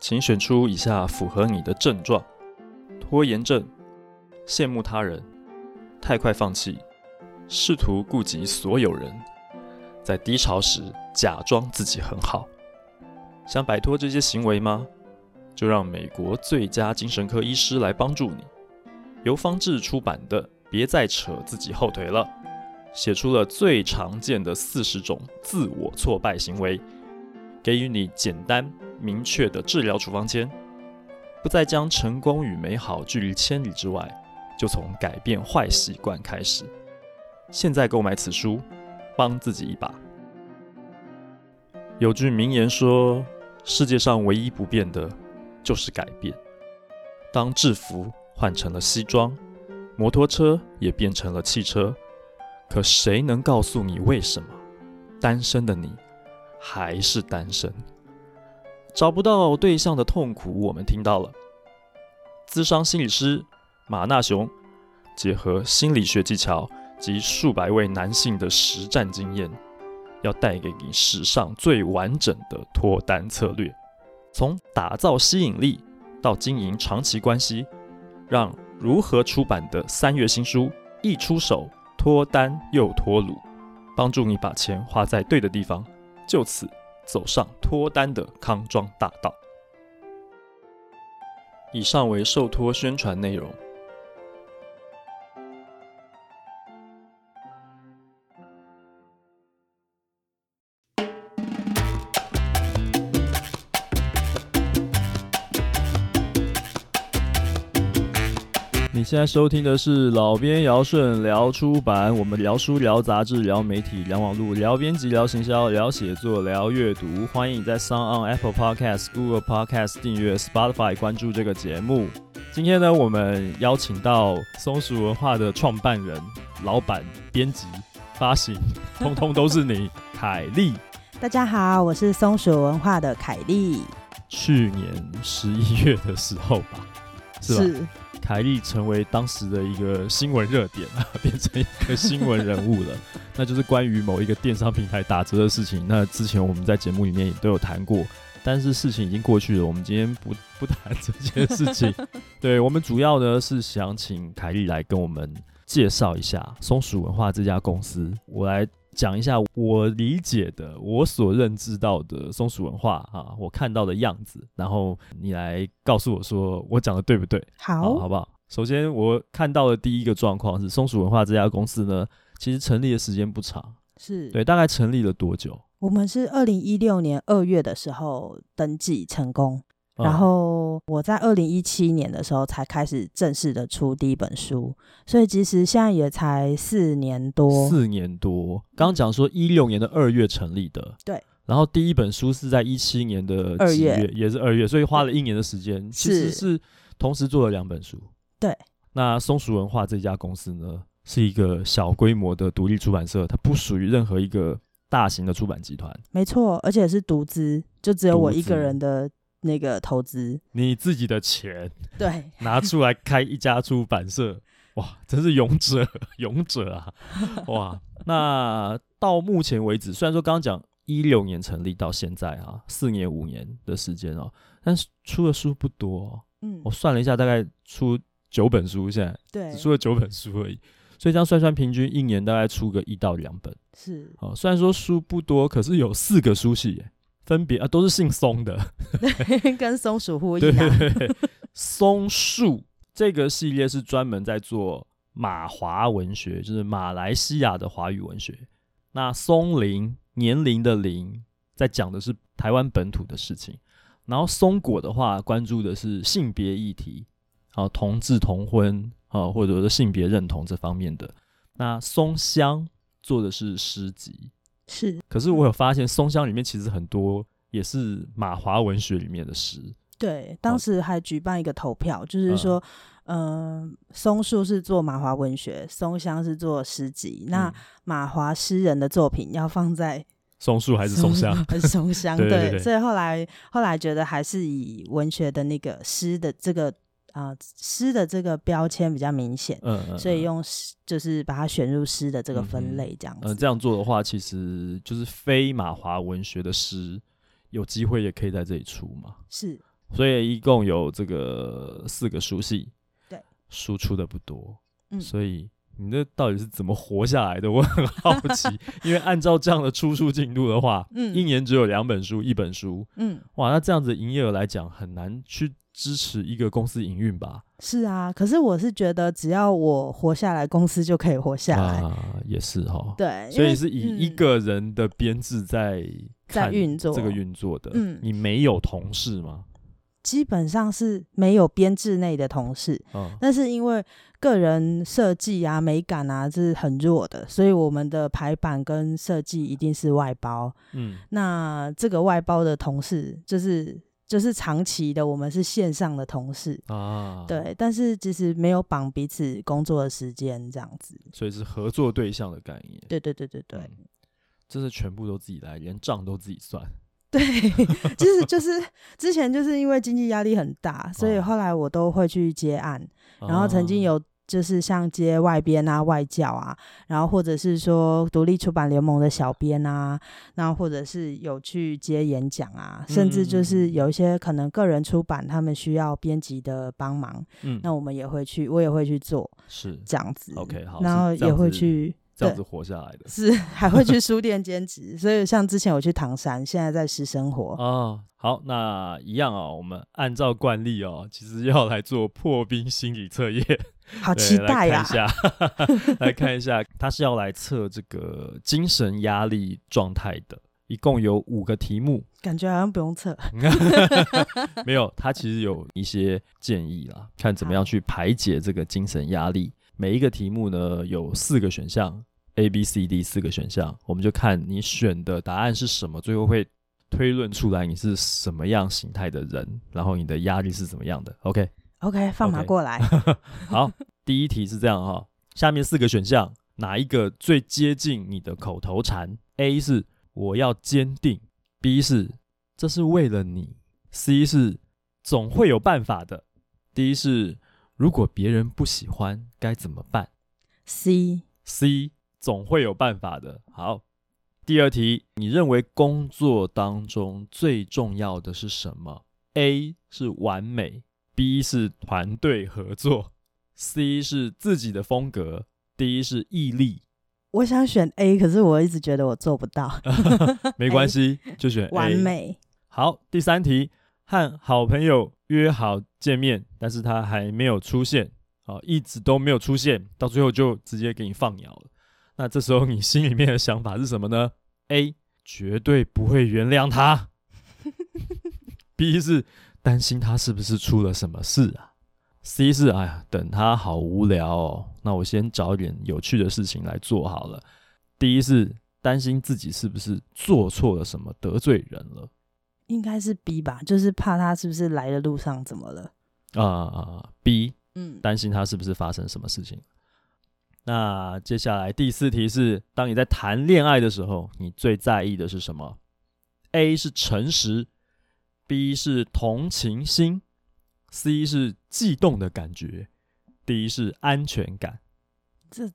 请选出以下符合你的症状：拖延症、羡慕他人、太快放弃、试图顾及所有人、在低潮时假装自己很好。想摆脱这些行为吗？就让美国最佳精神科医师来帮助你。由方志出版的《别再扯自己后腿了》，写出了最常见的四十种自我挫败行为，给予你简单明确的治疗处方间，不再将成功与美好距离千里之外，就从改变坏习惯开始。现在购买此书，帮自己一把。有句名言说：“世界上唯一不变的。”就是改变。当制服换成了西装，摩托车也变成了汽车，可谁能告诉你为什么？单身的你还是单身，找不到对象的痛苦，我们听到了。资商心理师马纳雄结合心理学技巧及数百位男性的实战经验，要带给你史上最完整的脱单策略。从打造吸引力到经营长期关系，让如何出版的三月新书一出手脱单又脱鲁，帮助你把钱花在对的地方，就此走上脱单的康庄大道。以上为受托宣传内容。现在收听的是老编姚顺聊出版，我们聊书、聊杂志、聊媒体、聊网络、聊编辑、聊行销、聊写作、聊阅读。欢迎你在 SoundOn、Apple Podcast、Google Podcast 订阅、Spotify 关注这个节目。今天呢，我们邀请到松鼠文化的创办人、老板、编辑、发行，通通都是你，凯莉。大家好，我是松鼠文化的凯莉。去年十一月的时候吧，是吧？是凯莉成为当时的一个新闻热点啊，变成一个新闻人物了。那就是关于某一个电商平台打折的事情。那之前我们在节目里面也都有谈过，但是事情已经过去了，我们今天不 不谈这件事情。对，我们主要呢是想请凯莉来跟我们介绍一下松鼠文化这家公司。我来。讲一下我理解的，我所认知到的松鼠文化啊，我看到的样子，然后你来告诉我说我讲的对不对？好，好不好？首先我看到的第一个状况是，松鼠文化这家公司呢，其实成立的时间不长，是对，大概成立了多久？我们是二零一六年二月的时候登记成功。然后我在二零一七年的时候才开始正式的出第一本书，所以其实现在也才四年多。四年多，刚刚讲说一六年的二月成立的，对。然后第一本书是在一七年的二月，也是二月，所以花了一年的时间，其实是同时做了两本书。对。那松鼠文化这家公司呢，是一个小规模的独立出版社，它不属于任何一个大型的出版集团。没错，而且是独资，就只有我一个人的。那个投资，你自己的钱，对，拿出来开一家出版社，哇，真是勇者，勇者啊，哇！那到目前为止，虽然说刚刚讲一六年成立到现在啊，四年五年的时间哦，但是出的书不多，嗯，我算了一下，大概出九本书，现在对，只出了九本书而已，所以这样算算，平均一年大概出个一到两本，是，哦，虽然说书不多，可是有四个书系耶。分别啊，都是姓松的，跟松鼠呼应啊。对对对，松树这个系列是专门在做马华文学，就是马来西亚的华语文学。那松龄年龄的龄，在讲的是台湾本土的事情。然后松果的话，关注的是性别议题，啊，同志同婚啊，或者是性别认同这方面的。那松香做的是诗集。是，可是我有发现，松香里面其实很多也是马华文学里面的诗。对，当时还举办一个投票，就是说，嗯、呃，松树是做马华文学，松香是做诗集。嗯、那马华诗人的作品要放在松树还是松香？还是松香？对，所以后来后来觉得还是以文学的那个诗的这个。啊，诗的这个标签比较明显，嗯，嗯，所以用诗就是把它选入诗的这个分类，这样子。嗯，嗯，这样做的话，其实就是非马华文学的诗有机会也可以在这里出嘛。是，所以一共有这个四个书系，对，输出的不多，嗯，所以你这到底是怎么活下来的？我很好奇，因为按照这样的出书进度的话，嗯，一年只有两本书，一本书，嗯，哇，那这样子营业额来讲很难去支持一个公司营运吧？是啊，可是我是觉得只要我活下来，公司就可以活下来。啊，也是哈，对，所以是以一个人的编制在在运作。这个运作的，嗯，你没有同事吗？基本上是没有编制内的同事，嗯、但是因为个人设计啊、美感啊是很弱的，所以我们的排版跟设计一定是外包。嗯，那这个外包的同事就是就是长期的，我们是线上的同事。啊，对，但是其实没有绑彼此工作的时间这样子，所以是合作对象的概念。对对对对对，这、嗯、是全部都自己来，连账都自己算。对，就是就是之前就是因为经济压力很大，所以后来我都会去接案，哦、然后曾经有就是像接外编啊、外教啊，然后或者是说独立出版联盟的小编啊，然后或者是有去接演讲啊，嗯、甚至就是有一些可能个人出版他们需要编辑的帮忙，嗯，那我们也会去，我也会去做，是这样子，OK，好，然后也会去。这样子活下来的，是还会去书店兼职，所以像之前我去唐山，现在在私生活哦。好，那一样哦，我们按照惯例哦，其实要来做破冰心理测验，好期待呀！来看一下，来看一下，他是要来测这个精神压力状态的，一共有五个题目，感觉好像不用测，没有，他其实有一些建议啦，看怎么样去排解这个精神压力。每一个题目呢，有四个选项。A、B、C、D 四个选项，我们就看你选的答案是什么，最后会推论出来你是什么样形态的人，然后你的压力是怎么样的。OK，OK，、okay? okay, 放马过来。Okay. 好，第一题是这样哈，下面四个选项哪一个最接近你的口头禅？A 是我要坚定，B 是这是为了你，C 是总会有办法的，D 是如果别人不喜欢该怎么办？C C。总会有办法的。好，第二题，你认为工作当中最重要的是什么？A 是完美，B 是团队合作，C 是自己的风格，D 是毅力。我想选 A，可是我一直觉得我做不到。没关系，就选 A。完美。好，第三题，和好朋友约好见面，但是他还没有出现，好，一直都没有出现，到最后就直接给你放鸟了。那这时候你心里面的想法是什么呢？A 绝对不会原谅他，B 是担心他是不是出了什么事啊，C 是哎呀等他好无聊哦，那我先找点有趣的事情来做好了。D 是担心自己是不是做错了什么得罪人了，应该是 B 吧，就是怕他是不是来的路上怎么了啊啊 B 嗯，担心他是不是发生什么事情。那接下来第四题是：当你在谈恋爱的时候，你最在意的是什么？A 是诚实，B 是同情心，C 是悸动的感觉，D 是安全感。这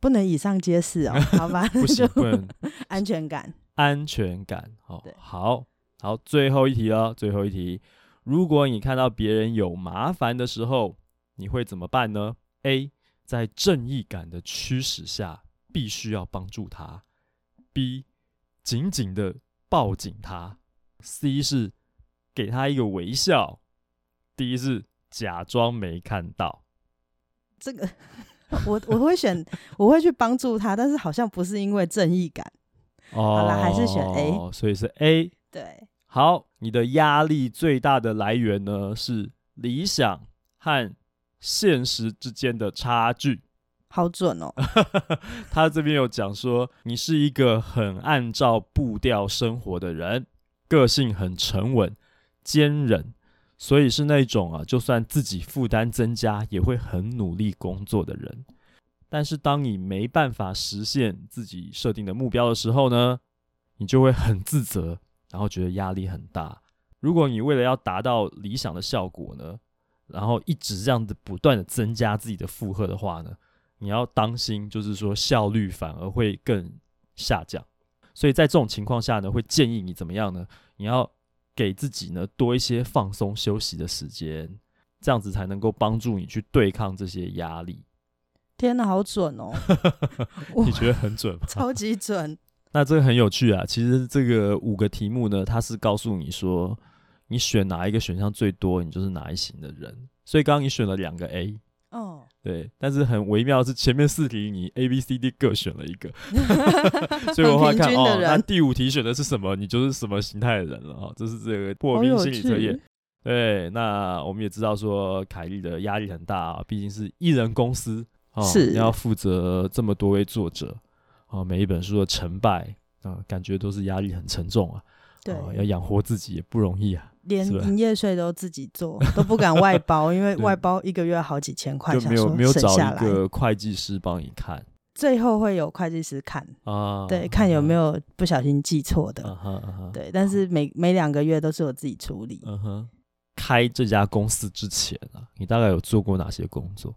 不能以上皆是哦，好吧？不行，不能安全感，安全感。哦，对好，好，最后一题哦，最后一题。如果你看到别人有麻烦的时候，你会怎么办呢？A 在正义感的驱使下，必须要帮助他。B，紧紧的抱紧他。C 是给他一个微笑。D 是假装没看到。这个我我会选，我会去帮助他，但是好像不是因为正义感。哦，好啦，还是选 A。所以是 A。对，好，你的压力最大的来源呢，是理想和。现实之间的差距，好准哦。他这边有讲说，你是一个很按照步调生活的人，个性很沉稳、坚韧，所以是那种啊，就算自己负担增加，也会很努力工作的人。但是当你没办法实现自己设定的目标的时候呢，你就会很自责，然后觉得压力很大。如果你为了要达到理想的效果呢，然后一直这样子不断的增加自己的负荷的话呢，你要当心，就是说效率反而会更下降。所以在这种情况下呢，会建议你怎么样呢？你要给自己呢多一些放松休息的时间，这样子才能够帮助你去对抗这些压力。天哪，好准哦！你觉得很准吗？超级准。那这个很有趣啊。其实这个五个题目呢，它是告诉你说，你选哪一个选项最多，你就是哪一型的人。所以刚刚你选了两个 A，哦，对。但是很微妙的是，前面四题你 A、B、C、D 各选了一个，所以我会看哦，那第五题选的是什么，你就是什么形态的人了啊。这是这个破冰心理测验。对，那我们也知道说，凯莉的压力很大啊，毕竟是一人公司。哦，是你要负责这么多位作者，哦，每一本书的成败啊，感觉都是压力很沉重啊。对，哦、要养活自己也不容易啊，连营业税都自己做，都不敢外包，因为外包一个月好几千块，就没有没有找一个会计师帮你看，最后会有会计师看啊，对，看有没有不小心记错的，对，但是每每两个月都是我自己处理。嗯哼，开这家公司之前啊，你大概有做过哪些工作？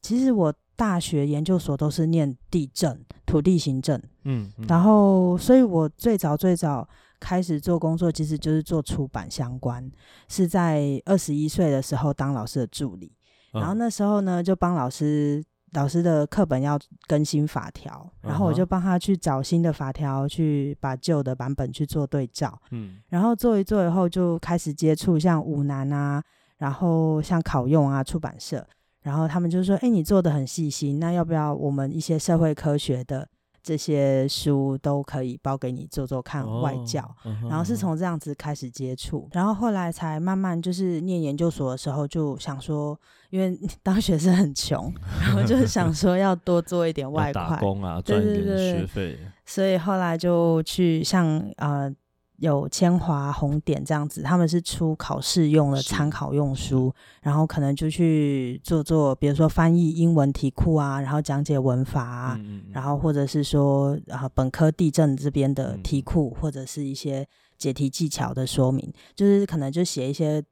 其实我大学研究所都是念地震、土地行政，嗯，嗯，然后，所以我最早最早开始做工作，其实就是做出版相关，是在二十一岁的时候当老师的助理，嗯、然后那时候呢，就帮老师老师的课本要更新法条，然后我就帮他去找新的法条，去把旧的版本去做对照，嗯，然后做一做以后，就开始接触像五南啊，然后像考用啊出版社。然后他们就说：“哎，你做的很细心，那要不要我们一些社会科学的这些书都可以包给你做做看外教？”哦嗯、然后是从这样子开始接触，然后后来才慢慢就是念研究所的时候就想说，因为 当学生很穷，然后就是想说要多做一点外快打工啊，赚一点学费。所以后来就去像呃。有千华、红点这样子，他们是出考试用的参考用书，然后可能就去做做，比如说翻译英文题库啊，然后讲解文法啊，嗯、然后或者是说啊本科地震这边的题库，嗯、或者是一些解题技巧的说明，就是可能就写一些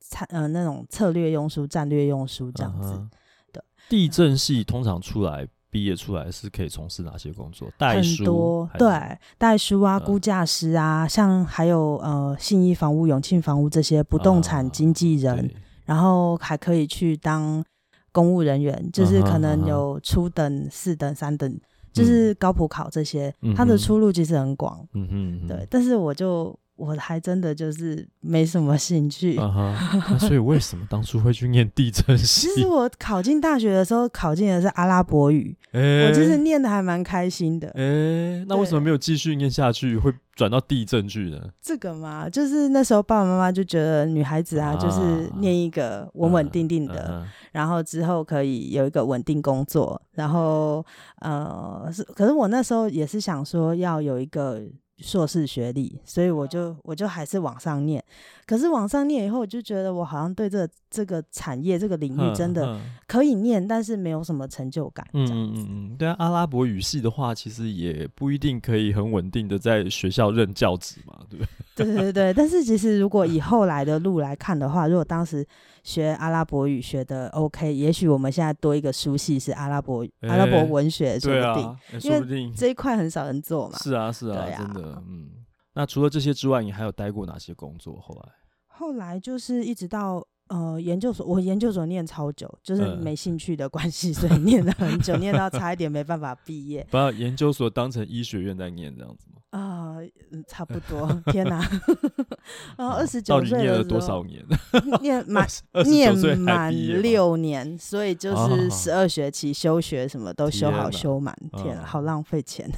策呃那种策略用书、战略用书这样子。嗯、对，地震系通常出来。毕业出来是可以从事哪些工作？代书，很多，对，代书啊，估价师啊，嗯、像还有呃信义房屋、永庆房屋这些不动产经纪人，啊、然后还可以去当公务人员，就是可能有初等、四等、三等，嗯、就是高普考这些，嗯、哼他的出路其实很广。嗯哼，对，但是我就。我还真的就是没什么兴趣，uh huh. 所以为什么当初会去念地震系？其实我考进大学的时候，考进的是阿拉伯语，欸、我其实念的还蛮开心的。哎、欸，那为什么没有继续念下去，会转到地震去呢？这个嘛，就是那时候爸爸妈妈就觉得女孩子啊，就是念一个稳稳定定的，uh. 然后之后可以有一个稳定工作，然后呃，是，可是我那时候也是想说要有一个。硕士学历，所以我就我就还是往上念。可是往上念以后，我就觉得我好像对这个、这个产业这个领域真的可以念，但是没有什么成就感。嗯嗯嗯，对啊，阿拉伯语系的话，其实也不一定可以很稳定的在学校任教职嘛，对不对？对对对，但是其实如果以后来的路来看的话，如果当时学阿拉伯语学的 OK，也许我们现在多一个书系是阿拉伯阿拉伯文学，说不定，说不定这一块很少人做嘛。是啊是啊，真的，嗯。那除了这些之外，你还有待过哪些工作？后来，后来就是一直到。呃，研究所我研究所念超久，就是没兴趣的关系，嗯、所以念了很久，念到差一点没办法毕业。把研究所当成医学院在念这样子吗？啊、呃，差不多。天哪！然后 二十九岁了多少年？念满念满六年，所以就是十二学期修学什么都修好修满。天，天啊，好浪费钱。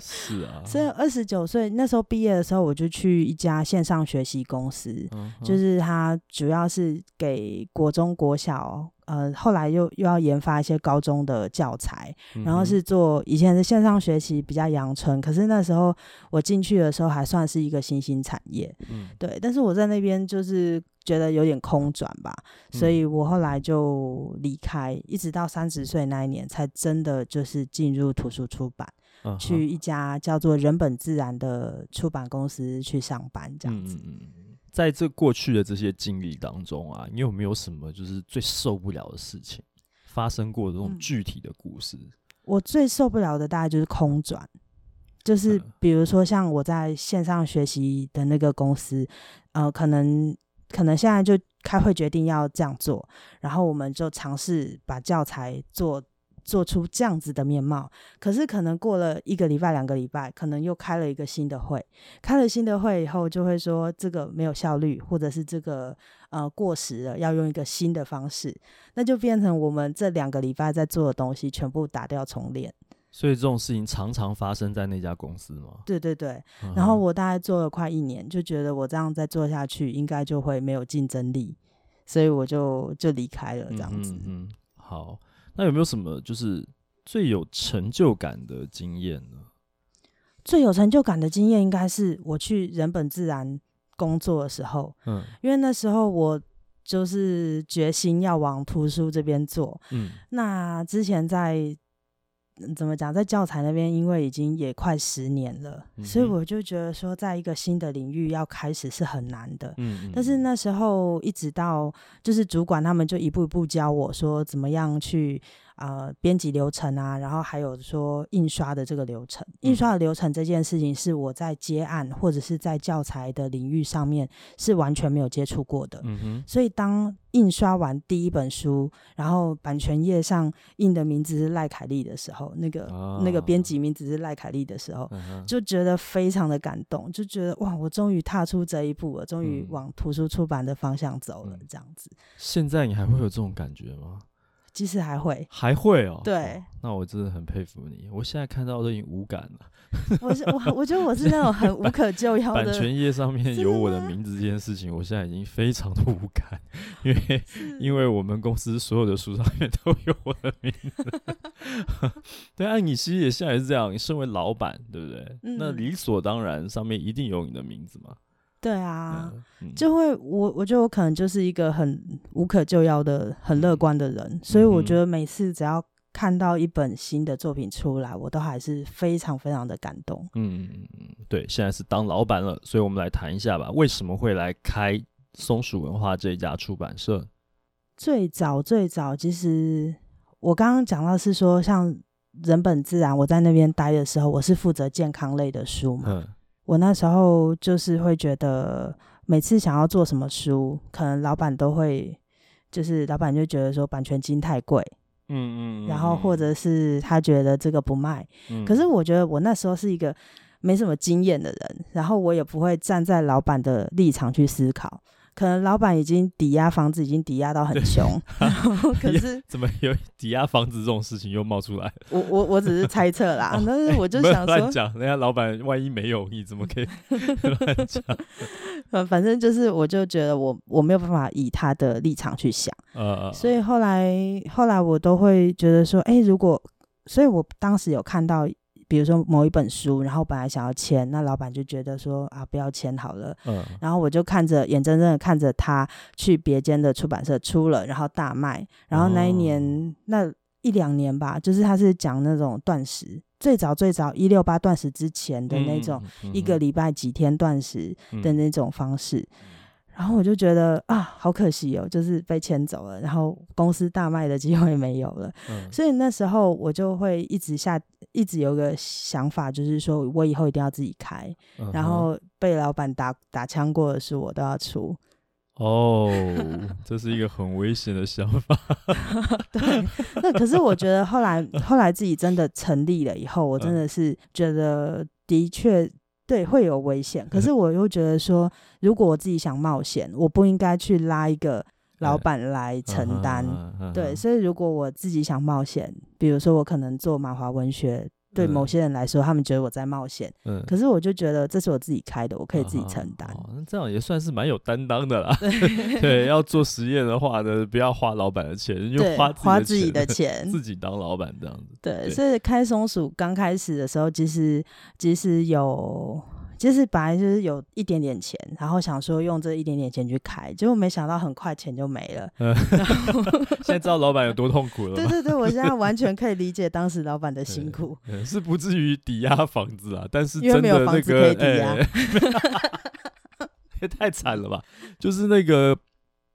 是啊。所以二十九岁那时候毕业的时候，我就去一家线上学习公司，嗯、就是它主要是。给国中、国小，呃，后来又又要研发一些高中的教材，然后是做以前的线上学习比较阳春，可是那时候我进去的时候还算是一个新兴产业，嗯，对。但是我在那边就是觉得有点空转吧，嗯、所以我后来就离开，一直到三十岁那一年才真的就是进入图书出版，去一家叫做人本自然的出版公司去上班，这样子。嗯嗯在这过去的这些经历当中啊，你有没有什么就是最受不了的事情发生过的这种具体的故事？嗯，我最受不了的大概就是空转。就是比如说像我在线上学习的那个公司，呃，可能可能现在就开会决定要这样做，然后我们就尝试把教材做。做出这样子的面貌，可是可能过了一个礼拜、两个礼拜，可能又开了一个新的会，开了新的会以后，就会说这个没有效率，或者是这个呃过时了，要用一个新的方式，那就变成我们这两个礼拜在做的东西全部打掉重练。所以这种事情常常发生在那家公司吗？对对对，然后我大概做了快一年，就觉得我这样再做下去，应该就会没有竞争力，所以我就就离开了这样子。嗯，嗯，好。那有没有什么就是最有成就感的经验呢？最有成就感的经验应该是我去人本自然工作的时候，嗯，因为那时候我就是决心要往图书这边做，嗯，那之前在。怎么讲，在教材那边，因为已经也快十年了，嗯、所以我就觉得说，在一个新的领域要开始是很难的。嗯嗯。但是那时候一直到就是主管他们就一步一步教我说怎么样去。呃，编辑流程啊，然后还有说印刷的这个流程，印刷的流程这件事情是我在接案或者是在教材的领域上面是完全没有接触过的。嗯哼。所以当印刷完第一本书，然后版权页上印的名字是赖凯丽的时候，那个、哦、那个编辑名字是赖凯丽的时候，嗯、就觉得非常的感动，就觉得哇，我终于踏出这一步了，终于往图书出版的方向走了，这样子。现在你还会有这种感觉吗？其实还会，还会哦。对，那我真的很佩服你。我现在看到都已经无感了。我是我，我觉得我是那种很无可救药的。版权页上面有我的名字这件事情，我现在已经非常的无感，因为因为我们公司所有的书上面都有我的名字。对啊，你其实也现在也是这样，你身为老板，对不对？嗯、那理所当然上面一定有你的名字嘛。对啊，嗯、就会我我觉得我可能就是一个很无可救药的、很乐观的人，嗯、所以我觉得每次只要看到一本新的作品出来，我都还是非常非常的感动。嗯嗯嗯，对，现在是当老板了，所以我们来谈一下吧，为什么会来开松鼠文化这一家出版社？最早最早，其实我刚刚讲到是说，像人本自然，我在那边待的时候，我是负责健康类的书嘛。嗯我那时候就是会觉得，每次想要做什么书，可能老板都会，就是老板就觉得说版权金太贵，嗯嗯，然后或者是他觉得这个不卖，嗯，可是我觉得我那时候是一个没什么经验的人，然后我也不会站在老板的立场去思考。可能老板已经抵押房子，已经抵押到很穷，然后 可是怎么有抵押房子这种事情又冒出来？我我我只是 猜测啦，但是我就想说，乱讲，人家老板万一没有，你怎么可以乱讲？嗯，反正就是，我就觉得我我没有办法以他的立场去想，呃、所以后来后来我都会觉得说，哎、欸，如果，所以我当时有看到。比如说某一本书，然后本来想要签，那老板就觉得说啊，不要签好了。嗯。然后我就看着，眼睁睁的看着他去别间的出版社出了，然后大卖。然后那一年，哦、那一两年吧，就是他是讲那种断食，最早最早一六八断食之前的那种，一个礼拜几天断食的那种方式。嗯嗯然后我就觉得啊，好可惜哦，就是被牵走了，然后公司大卖的机会没有了。嗯，所以那时候我就会一直下，一直有个想法，就是说我以后一定要自己开。嗯。然后被老板打打枪过的事我都要出。哦，这是一个很危险的想法。对，那可是我觉得后来后来自己真的成立了以后，我真的是觉得的确。对，会有危险。可是我又觉得说，如果我自己想冒险，我不应该去拉一个老板来承担。对，所以如果我自己想冒险，比如说我可能做马华文学，对某些人来说，他们觉得我在冒险。嗯。可是我就觉得这是我自己开的，我可以自己承担。那这样也算是蛮有担当的啦。对，要做实验的话呢，不要花老板的钱，就花花自己的钱，自己当老板这样子。对，所以开松鼠刚开始的时候，其实其实有。其实本来就是有一点点钱，然后想说用这一点点钱去开，结果没想到很快钱就没了。嗯、现在知道老板有多痛苦了。对对对，我现在完全可以理解当时老板的辛苦。是不至于抵押房子啊，但是真的那个，因为没有房子可以抵押，也 太惨了吧？就是那个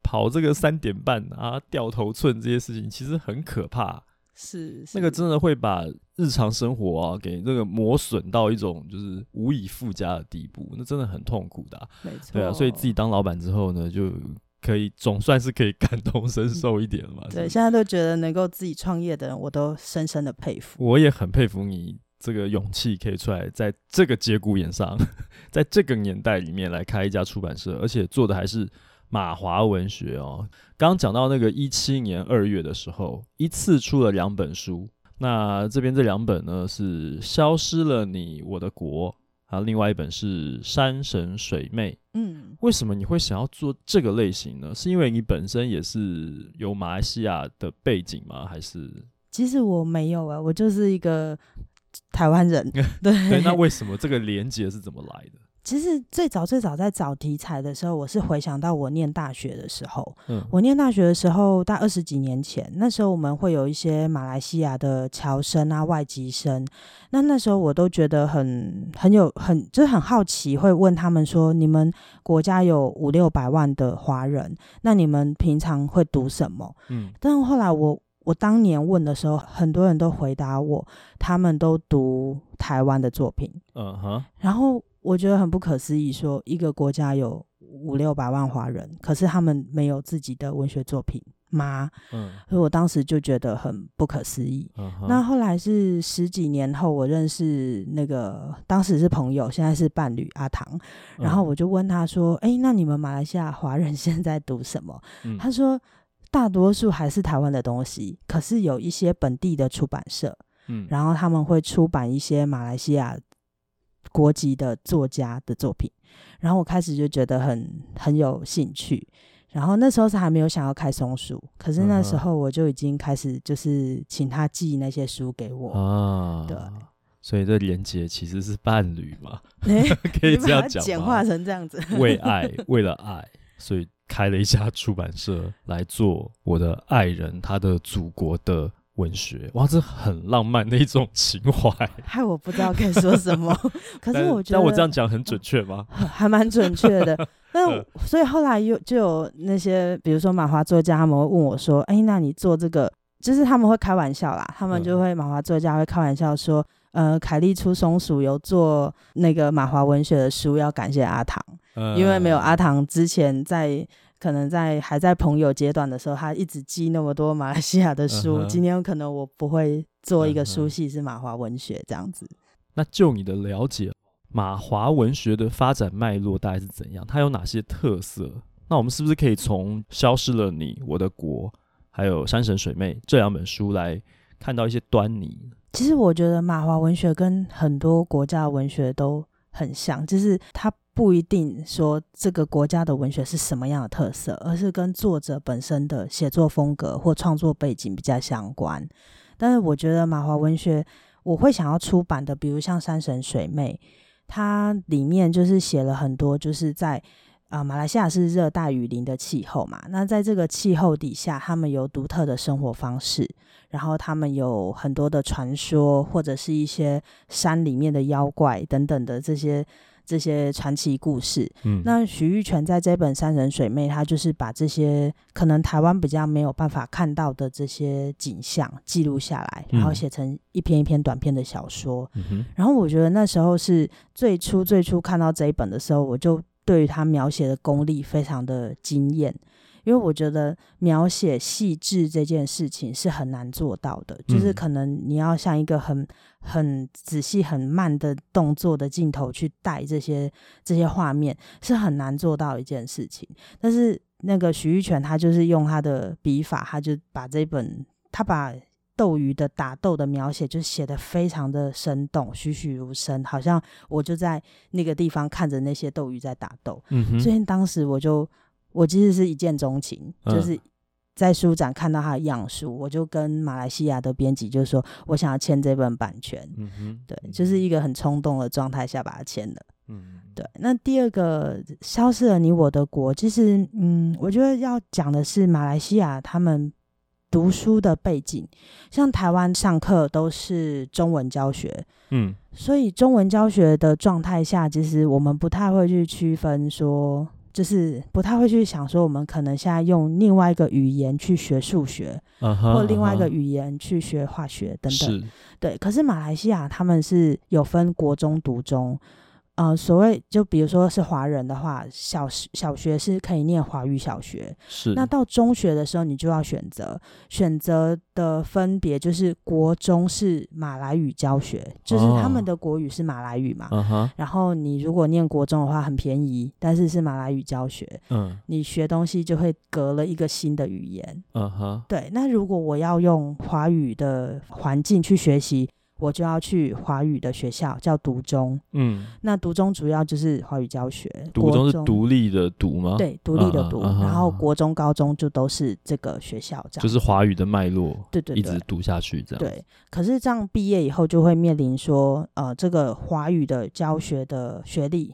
跑这个三点半啊，掉头寸这些事情，其实很可怕。是，是那个真的会把日常生活啊给那个磨损到一种就是无以复加的地步，那真的很痛苦的、啊。没错，对啊，所以自己当老板之后呢，就可以总算是可以感同身受一点了嘛。对，现在都觉得能够自己创业的人，我都深深的佩服。我也很佩服你这个勇气，可以出来在这个节骨眼上，在这个年代里面来开一家出版社，而且做的还是。马华文学哦，刚刚讲到那个一七年二月的时候，一次出了两本书。那这边这两本呢是《消失了你我的国》，还有另外一本是《山神水魅》。嗯，为什么你会想要做这个类型呢？是因为你本身也是有马来西亚的背景吗？还是？其实我没有啊，我就是一个台湾人。对对，那为什么这个连结是怎么来的？其实最早最早在找题材的时候，我是回想到我念大学的时候。嗯，我念大学的时候，大概二十几年前，那时候我们会有一些马来西亚的侨生啊、外籍生。那那时候我都觉得很很有很就是很好奇，会问他们说：“你们国家有五六百万的华人，那你们平常会读什么？”嗯，但后来我我当年问的时候，很多人都回答我，他们都读台湾的作品。嗯哼，然后。我觉得很不可思议，说一个国家有五六百万华人，可是他们没有自己的文学作品吗？嗯，所以我当时就觉得很不可思议。嗯、那后来是十几年后，我认识那个当时是朋友，现在是伴侣阿唐，然后我就问他说：“哎、嗯欸，那你们马来西亚华人 现在读什么？”嗯、他说：“大多数还是台湾的东西，可是有一些本地的出版社，嗯，然后他们会出版一些马来西亚。”国籍的作家的作品，然后我开始就觉得很很有兴趣，然后那时候是还没有想要开松鼠，可是那时候我就已经开始就是请他寄那些书给我啊，对，所以这连接其实是伴侣嘛，欸、可以这样讲，简化成这样子，为爱，为了爱，所以开了一家出版社来做我的爱人他的祖国的。文学哇，这很浪漫的一种情怀，害我不知道该说什么。可是我觉得，但我这样讲很准确吗？还蛮准确的。那所以后来又就有那些，比如说马华作家，他们会问我说：“哎、欸，那你做这个，就是他们会开玩笑啦。他们就会马华作家会开玩笑说：‘呃，凯莉出松鼠有做那个马华文学的书，要感谢阿唐，因为没有阿唐之前在。’”可能在还在朋友阶段的时候，他一直寄那么多马来西亚的书。Uh. 今天有可能我不会做一个书系是马华文学这样子。那就你的了解，马华文学的发展脉络大概是怎样？它有哪些特色？那我们是不是可以从《消失了你我的国》还有《山神水妹》这两本书来看到一些端倪？其实我觉得马华文学跟很多国家的文学都很像，就是它。不一定说这个国家的文学是什么样的特色，而是跟作者本身的写作风格或创作背景比较相关。但是我觉得马华文学，我会想要出版的，比如像《山神水妹》，它里面就是写了很多，就是在啊、马来西亚是热带雨林的气候嘛，那在这个气候底下，他们有独特的生活方式，然后他们有很多的传说，或者是一些山里面的妖怪等等的这些。这些传奇故事，嗯，那许玉泉在这本《山人水妹》，他就是把这些可能台湾比较没有办法看到的这些景象记录下来，然后写成一篇一篇短篇的小说。嗯，然后我觉得那时候是最初最初看到这一本的时候，我就对于他描写的功力非常的惊艳。因为我觉得描写细致这件事情是很难做到的，就是可能你要像一个很很仔细、很慢的动作的镜头去带这些这些画面，是很难做到一件事情。但是那个许玉泉他就是用他的笔法，他就把这本他把斗鱼的打斗的描写就写得非常的生动、栩栩如生，好像我就在那个地方看着那些斗鱼在打斗。所以当时我就。我其实是一见钟情，就是在书展看到他的样书，嗯、我就跟马来西亚的编辑就说，我想要签这本版权。嗯哼，对，就是一个很冲动的状态下把它签了。嗯，对。那第二个消失了你我的国，其实嗯，我觉得要讲的是马来西亚他们读书的背景，像台湾上课都是中文教学，嗯，所以中文教学的状态下，其实我们不太会去区分说。就是不太会去想说，我们可能现在用另外一个语言去学数学，uh huh, 或另外一个语言去学化学等等。是对，可是马来西亚他们是有分国中、读中。呃，所谓就比如说是华人的话，小小学是可以念华语小学，是。那到中学的时候，你就要选择，选择的分别就是国中是马来语教学，就是他们的国语是马来语嘛。然后你如果念国中的话，很便宜，但是是马来语教学。嗯。你学东西就会隔了一个新的语言。嗯哼。对，那如果我要用华语的环境去学习。我就要去华语的学校，叫独中。嗯，那独中主要就是华语教学。独中是独立的独吗？对，独立的独。然后国中、高中就都是这个学校，这样。就是华语的脉络。对对对，一直读下去这样。对，可是这样毕业以后就会面临说，呃，这个华语的教学的学历，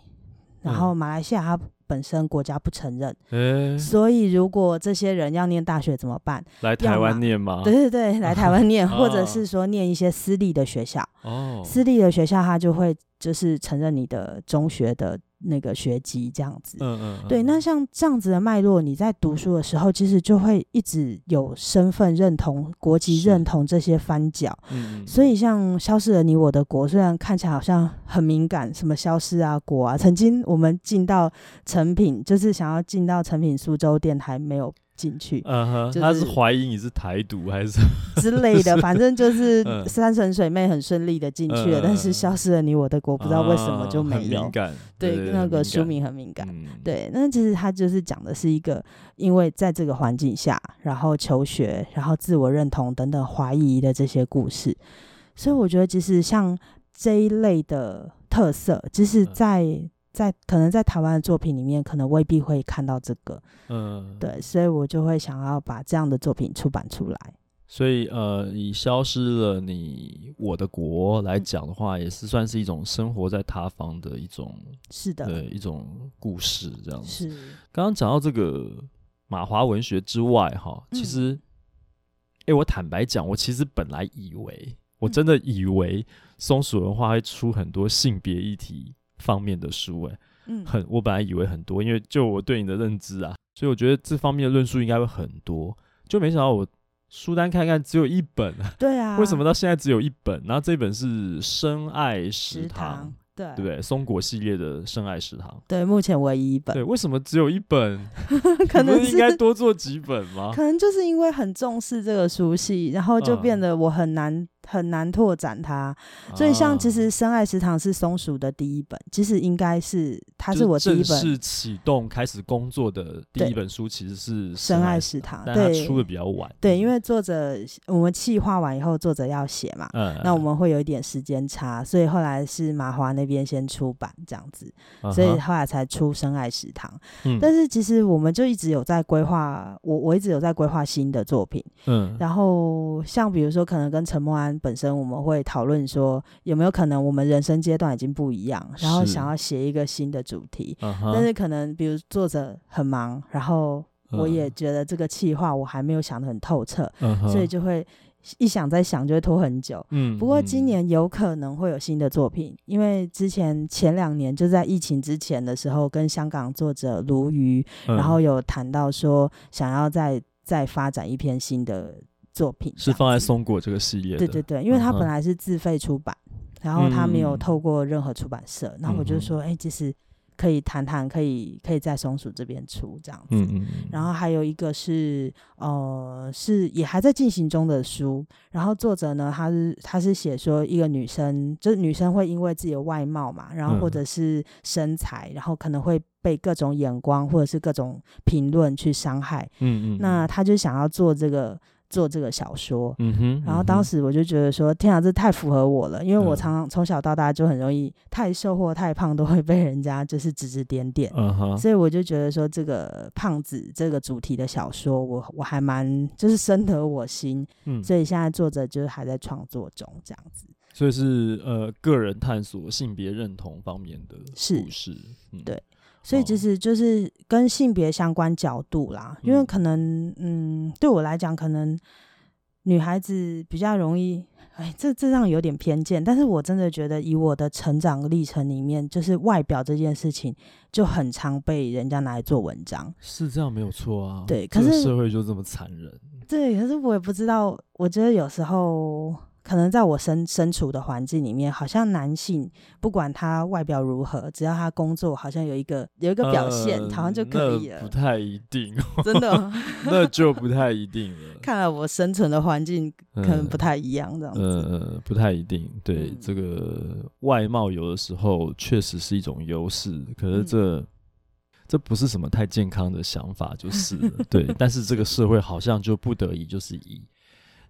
然后马来西亚它。本身国家不承认，欸、所以如果这些人要念大学怎么办？来台湾念吗？对对对，来台湾念，或者是说念一些私立的学校。哦，私立的学校他就会就是承认你的中学的。那个学籍这样子，嗯嗯，嗯对，那像这样子的脉络，你在读书的时候，其实就会一直有身份认同、国籍认同这些翻角。嗯，所以像消失了你我的国，虽然看起来好像很敏感，什么消失啊国啊，曾经我们进到成品，就是想要进到成品苏州店，还没有。进去，嗯哼，就是、他是怀疑你是台独还是之类的，反正就是 山神水妹很顺利的进去了，嗯、但是消失了你我的国，不知道为什么就没有。啊、敏感，对，对那个书名很敏感。敏感对，那其实他就是讲的是一个，因为在这个环境下，然后求学，然后自我认同等等怀疑的这些故事，所以我觉得其实像这一类的特色，就是在。嗯在可能在台湾的作品里面，可能未必会看到这个，嗯，对，所以我就会想要把这样的作品出版出来。所以，呃，以消失了你我的国来讲的话，嗯、也是算是一种生活在他方的一种，是的，对，一种故事这样子。是。刚刚讲到这个马华文学之外，哈，其实，哎、嗯欸，我坦白讲，我其实本来以为，我真的以为松鼠文化会出很多性别议题。方面的书，哎，嗯，很，我本来以为很多，因为就我对你的认知啊，所以我觉得这方面的论述应该会很多，就没想到我书单看看只有一本，对啊，为什么到现在只有一本？然后这本是《深爱食堂》对，对不对？松果系列的《深爱食堂》，对，目前唯一一本。对，为什么只有一本？可能是应该多做几本吗？可能就是因为很重视这个书系，然后就变得我很难。嗯很难拓展它，所以像其实《深爱食堂》是松鼠的第一本，其实应该是它是我第一本正式启动开始工作的第一本书，其实是《深爱食堂》，但它出的比较晚。对，因为作者我们企划完以后，作者要写嘛，嗯，那我们会有一点时间差，所以后来是麻花那边先出版这样子，所以后来才出《深爱食堂》。嗯，但是其实我们就一直有在规划，我我一直有在规划新的作品，嗯，然后像比如说可能跟陈默安。本身我们会讨论说，有没有可能我们人生阶段已经不一样，然后想要写一个新的主题，是 uh huh. 但是可能比如作者很忙，然后我也觉得这个企划我还没有想得很透彻，uh huh. 所以就会一想再想就会拖很久。嗯，不过今年有可能会有新的作品，因为之前前两年就在疫情之前的时候，跟香港作者卢瑜，然后有谈到说想要再再发展一篇新的。作品是放在松果这个系列的，对对对，因为他本来是自费出版，嗯、然后他没有透过任何出版社，那、我就说，哎、欸，其实可以谈谈，可以可以在松鼠这边出这样子。嗯嗯。然后还有一个是，呃，是也还在进行中的书，然后作者呢，他是他是写说一个女生，就是女生会因为自己的外貌嘛，然后或者是身材，嗯、然后可能会被各种眼光或者是各种评论去伤害。嗯嗯。那他就想要做这个。做这个小说，嗯哼，然后当时我就觉得说，天啊，这太符合我了，因为我常常从小到大就很容易太瘦或太胖都会被人家就是指指点点，嗯哼，所以我就觉得说，这个胖子这个主题的小说，我我还蛮就是深得我心，嗯，所以现在作者就是还在创作中这样子，所以是呃个人探索性别认同方面的故事，嗯、对。所以其实就是跟性别相关角度啦，因为可能，嗯，对我来讲，可能女孩子比较容易，哎，这这样有点偏见，但是我真的觉得，以我的成长历程里面，就是外表这件事情就很常被人家拿来做文章。是这样没有错啊，对，可是社会就这么残忍。对，可是我也不知道，我觉得有时候。可能在我身身处的环境里面，好像男性不管他外表如何，只要他工作好像有一个有一个表现，呃、好像就可以了。不太一定，真的，那就不太一定了。看来我生存的环境可能不太一样，这样子。呃，不太一定。对，嗯、这个外貌有的时候确实是一种优势，可是这、嗯、这不是什么太健康的想法，就是了 对。但是这个社会好像就不得已就是以。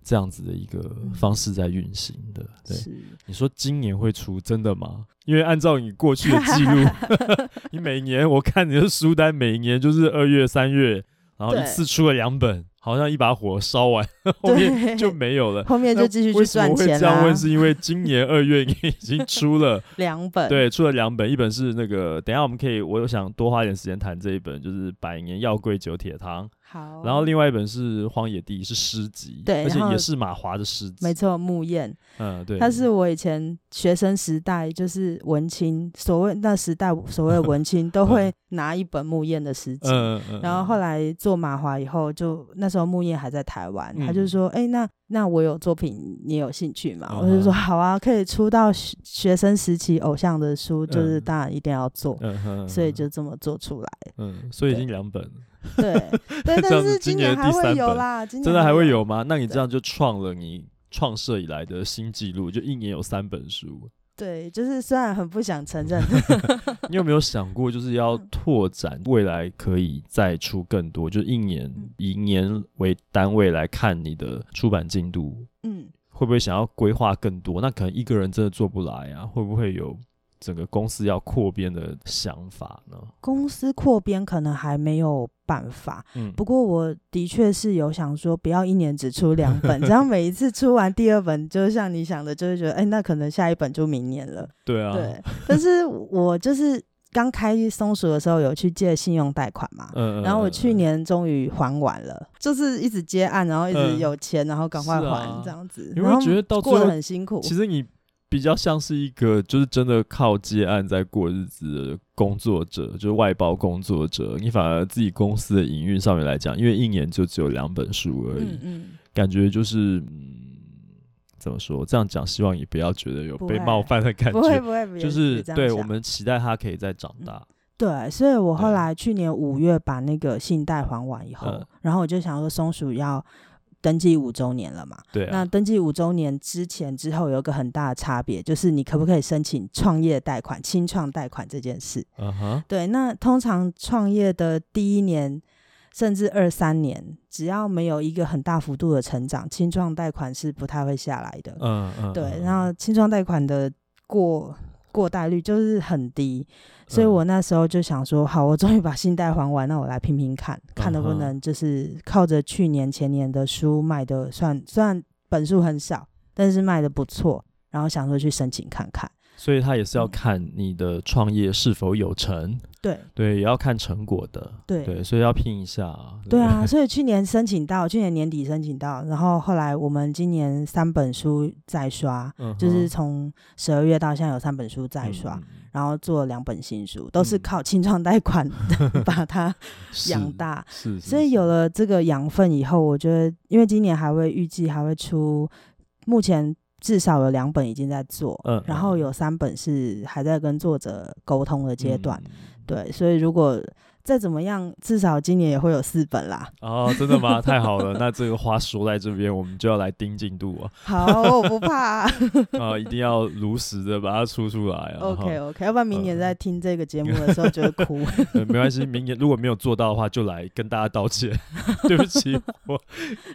这样子的一个方式在运行的，嗯、对。是你说今年会出真的吗？因为按照你过去的记录，你每年我看你的书单，每年就是二月、三月，然后一次出了两本。好像一把火烧完，后面就没有了。后面就继续去赚钱了。为什么会这样问？是因为今年二月你已经出了两本，对，出了两本，一本是那个，等一下我们可以，我有想多花一点时间谈这一本，就是《百年药柜九铁汤》。好。然后另外一本是《荒野地》，是诗集，对，而且也是马华的诗集。没错，木燕。嗯，对。他是我以前学生时代，就是文青，所谓那时代所谓文青 都会拿一本木燕的诗集。嗯嗯。然后后来做马华以后，就那时候。木燕还在台湾，他就说：“哎、欸，那那我有作品，你有兴趣吗？”嗯、我就说：“好啊，可以出到学生时期偶像的书，就是当然一定要做。嗯”所以就这么做出来。嗯，所以已经两本了。对 对，但是今年还会有啦，今年真的还会有吗？那你这样就创了你创设以来的新纪录，就一年有三本书。对，就是虽然很不想承认，你有没有想过，就是要拓展未来可以再出更多？就一年以年为单位来看你的出版进度，嗯，会不会想要规划更多？那可能一个人真的做不来啊，会不会有？整个公司要扩编的想法呢？公司扩编可能还没有办法，嗯，不过我的确是有想说，不要一年只出两本，这样每一次出完第二本，就像你想的，就会觉得，哎，那可能下一本就明年了。对啊，对。但是我就是刚开松鼠的时候有去借信用贷款嘛，嗯，然后我去年终于还完了，就是一直接案，然后一直有钱，然后赶快还这样子。你会觉得到过得很辛苦？其实你。比较像是一个就是真的靠接案在过日子的工作者，就是外包工作者。你反而自己公司的营运上面来讲，因为一年就只有两本书而已，嗯嗯，感觉就是嗯，怎么说？这样讲，希望你不要觉得有被冒犯的感觉，不会不会，不会就是对我们期待他可以再长大。嗯、对，所以我后来去年五月把那个信贷还完以后，嗯、然后我就想说松鼠要。登记五周年了嘛？对啊。那登记五周年之前之后有一个很大的差别，就是你可不可以申请创业贷款、清创贷款这件事。嗯哼。对，那通常创业的第一年甚至二三年，只要没有一个很大幅度的成长，清创贷款是不太会下来的。嗯嗯。对，然后青创贷款的过过贷率就是很低。所以我那时候就想说，好，我终于把信贷还完，那我来拼拼看，看能不能就是靠着去年前年的书卖的算，虽然本数很少，但是卖的不错，然后想说去申请看看。所以他也是要看你的创业是否有成，对。对，也要看成果的，对。对，所以要拼一下。对，对啊，所以去年申请到，去年年底申请到，然后后来我们今年三本书再刷，嗯、就是从十二月到现在有三本书再刷，嗯、然后做了两本新书，都是靠青创贷款 把它 养大。是，是，是，所以有了这个养分以后，我觉得，因为今年还会预计还会出，目前。至少有两本已经在做，嗯，然后有三本是还在跟作者沟通的阶段，嗯、对，所以如果。再怎么样，至少今年也会有四本啦。哦，真的吗？太好了，那这个话说在这边，我们就要来盯进度啊。好，我不怕。啊、哦，一定要如实的把它出出来啊。OK OK，要不然明年在听这个节目的时候就会哭。没关系，明年如果没有做到的话，就来跟大家道歉。对不起，我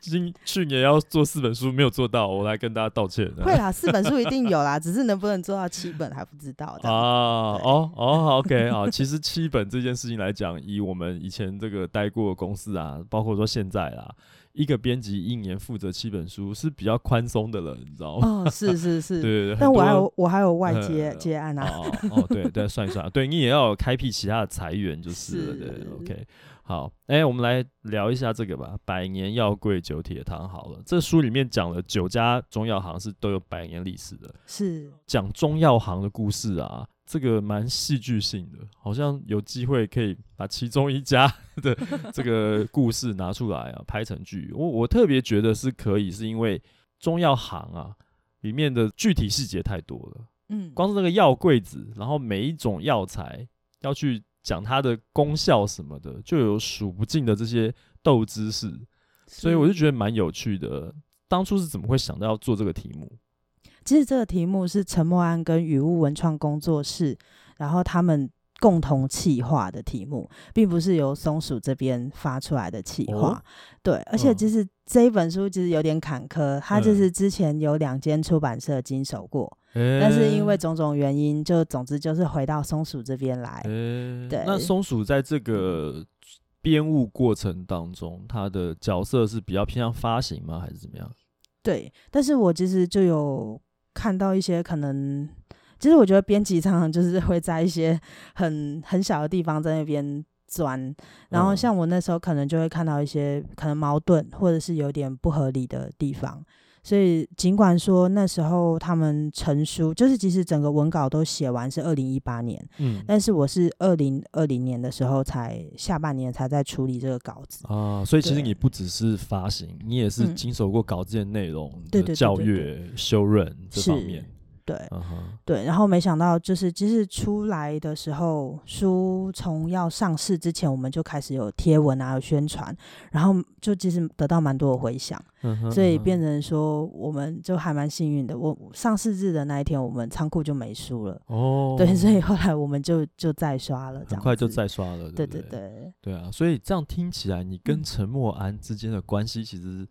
今去年要做四本书没有做到，我来跟大家道歉。会啦，四本书一定有啦，只是能不能做到七本还不知道。啊，哦哦，OK 啊，其实七本这件事情来讲。以我们以前这个待过的公司啊，包括说现在啦。一个编辑一年负责七本书是比较宽松的了，你知道吗？哦，是是是，对对对。但我还有我还有外接、嗯、接案啊。哦哦，对对，算一算，对你也要有开辟其他的财源就是了，是对，OK。好，哎、欸，我们来聊一下这个吧，《百年药柜九铁汤》好了，这书里面讲了九家中药行是都有百年历史的，是讲中药行的故事啊。这个蛮戏剧性的，好像有机会可以把其中一家 的这个故事拿出来啊，拍成剧。我我特别觉得是可以，是因为中药行啊里面的具体细节太多了。嗯，光是那个药柜子，然后每一种药材要去讲它的功效什么的，就有数不尽的这些斗知识，所以我就觉得蛮有趣的。当初是怎么会想到要做这个题目？其实这个题目是陈默安跟雨雾文创工作室，然后他们共同企划的题目，并不是由松鼠这边发出来的企划。哦、对，而且其实这一本书其实有点坎坷，它就是之前有两间出版社经手过，嗯、但是因为种种原因，就总之就是回到松鼠这边来。嗯、对，那松鼠在这个编务过程当中，它的角色是比较偏向发行吗，还是怎么样？对，但是我其实就有。看到一些可能，其实我觉得编辑常常就是会在一些很很小的地方在那边钻，然后像我那时候可能就会看到一些可能矛盾或者是有点不合理的地方，所以尽管说那时候他们成书，就是其实整个文稿都写完是二零一八年，嗯，但是我是二零二零年的时候才下半年才在处理这个稿子啊，所以其实你不只是发行，你也是经手过稿子的内容的校阅、修润这方面。对，uh huh. 对，然后没想到就是，其实出来的时候，书从要上市之前，我们就开始有贴文啊，有宣传，然后就其实得到蛮多的回响，uh huh. 所以变成说，我们就还蛮幸运的。我上市日的那一天，我们仓库就没书了哦，oh. 对，所以后来我们就就再刷了，很快就再刷了，对对，对对对，对啊，所以这样听起来，你跟陈默安之间的关系其实。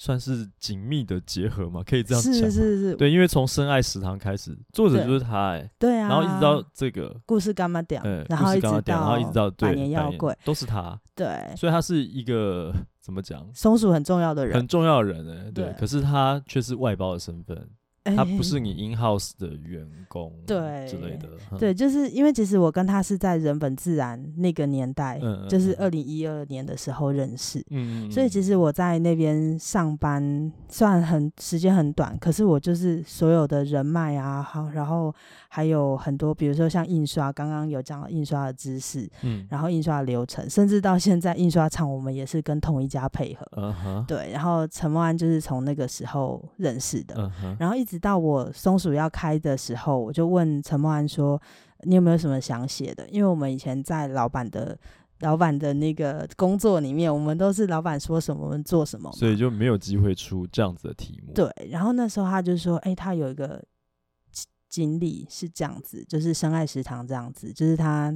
算是紧密的结合嘛，可以这样讲。是是是，对，因为从深爱食堂开始，作者就是他哎、欸，对啊，然后一直到这个故事干嘛点，嗯，然后一直到然后一直到百年妖怪。都是他，对，所以他是一个怎么讲，松鼠很重要的人，很重要的人哎、欸，对，对。可是他却是外包的身份。他不是你 in house 的员工，对之类的，对，对，就是因为其实我跟他是在人本自然那个年代，嗯、就是二零一二年的时候认识，嗯、所以其实我在那边上班，虽然很时间很短，可是我就是所有的人脉啊，好，然后还有很多，比如说像印刷，刚刚有讲到印刷的知识，嗯、然后印刷的流程，甚至到现在印刷厂，我们也是跟同一家配合，嗯、哼。对，然后陈默安就是从那个时候认识的，嗯、哼。然后一直。到我松鼠要开的时候，我就问陈默安说：“你有没有什么想写的？”因为我们以前在老板的老板的那个工作里面，我们都是老板说什么，我们做什么，所以就没有机会出这样子的题目。对，然后那时候他就说：“哎、欸，他有一个经历是这样子，就是深爱食堂这样子，就是他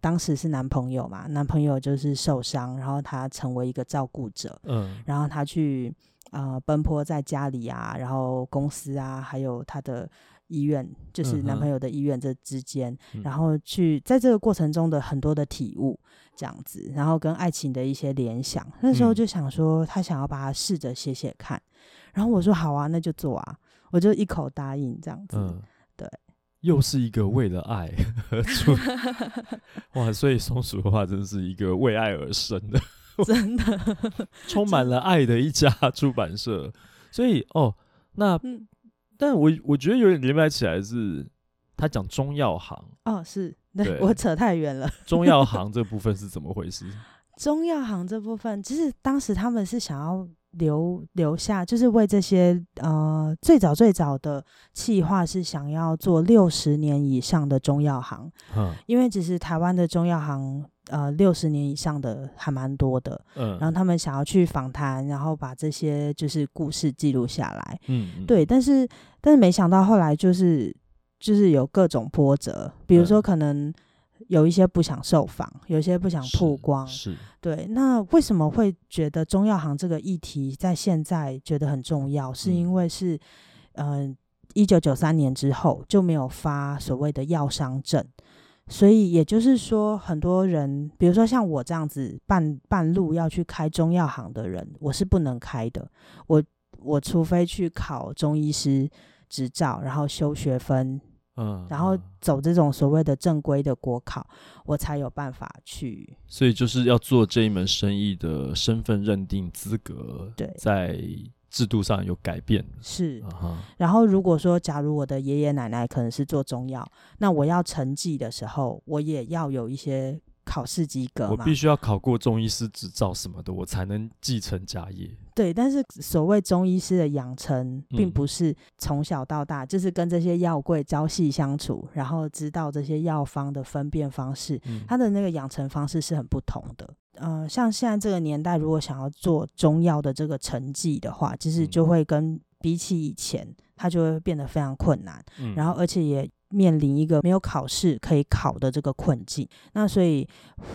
当时是男朋友嘛，男朋友就是受伤，然后他成为一个照顾者，嗯，然后他去。”呃，奔波在家里啊，然后公司啊，还有他的医院，就是男朋友的医院这之间，嗯、然后去在这个过程中的很多的体悟，这样子，然后跟爱情的一些联想，那时候就想说，他想要把它试着写写看，嗯、然后我说好啊，那就做啊，我就一口答应这样子，嗯、对，又是一个为了爱而出，哇，所以松鼠的话，真是一个为爱而生的。真的。充满了爱的一家出版社，所以哦，那，嗯、但我我觉得有点连不起来是，他讲中药行。哦，是。对，对我扯太远了。中药行这部分是怎么回事？中药行这部分，其实当时他们是想要留留下，就是为这些呃最早最早的企划是想要做六十年以上的中药行，嗯，因为其实台湾的中药行。呃，六十年以上的还蛮多的，嗯，然后他们想要去访谈，然后把这些就是故事记录下来，嗯，嗯，对，但是但是没想到后来就是就是有各种波折，比如说可能有一些不想受访，有一些不想曝光，是，是对。那为什么会觉得中药行这个议题在现在觉得很重要？是因为是嗯，一九九三年之后就没有发所谓的药商证。所以也就是说，很多人，比如说像我这样子半半路要去开中药行的人，我是不能开的。我我除非去考中医师执照，然后修学分，嗯，然后走这种所谓的正规的国考，我才有办法去。所以就是要做这一门生意的身份认定资格，对，在。制度上有改变是，uh-huh. 然后如果说假如我的爷爷奶奶可能是做中药，那我要承继的时候，我也要有一些考试及格嘛，我必须要考过中医师执照什么的，我才能继承家业。对，但是所谓中医师的养成，并不是从小到大、嗯、就是跟这些药柜朝夕相处，然后知道这些药方的分辨方式，嗯、他的那个养成方式是很不同的。呃，像现在这个年代，如果想要做中药的这个成绩的话，其实就会跟比起以前，它就会变得非常困难。嗯、然后，而且也。面临一个没有考试可以考的这个困境，那所以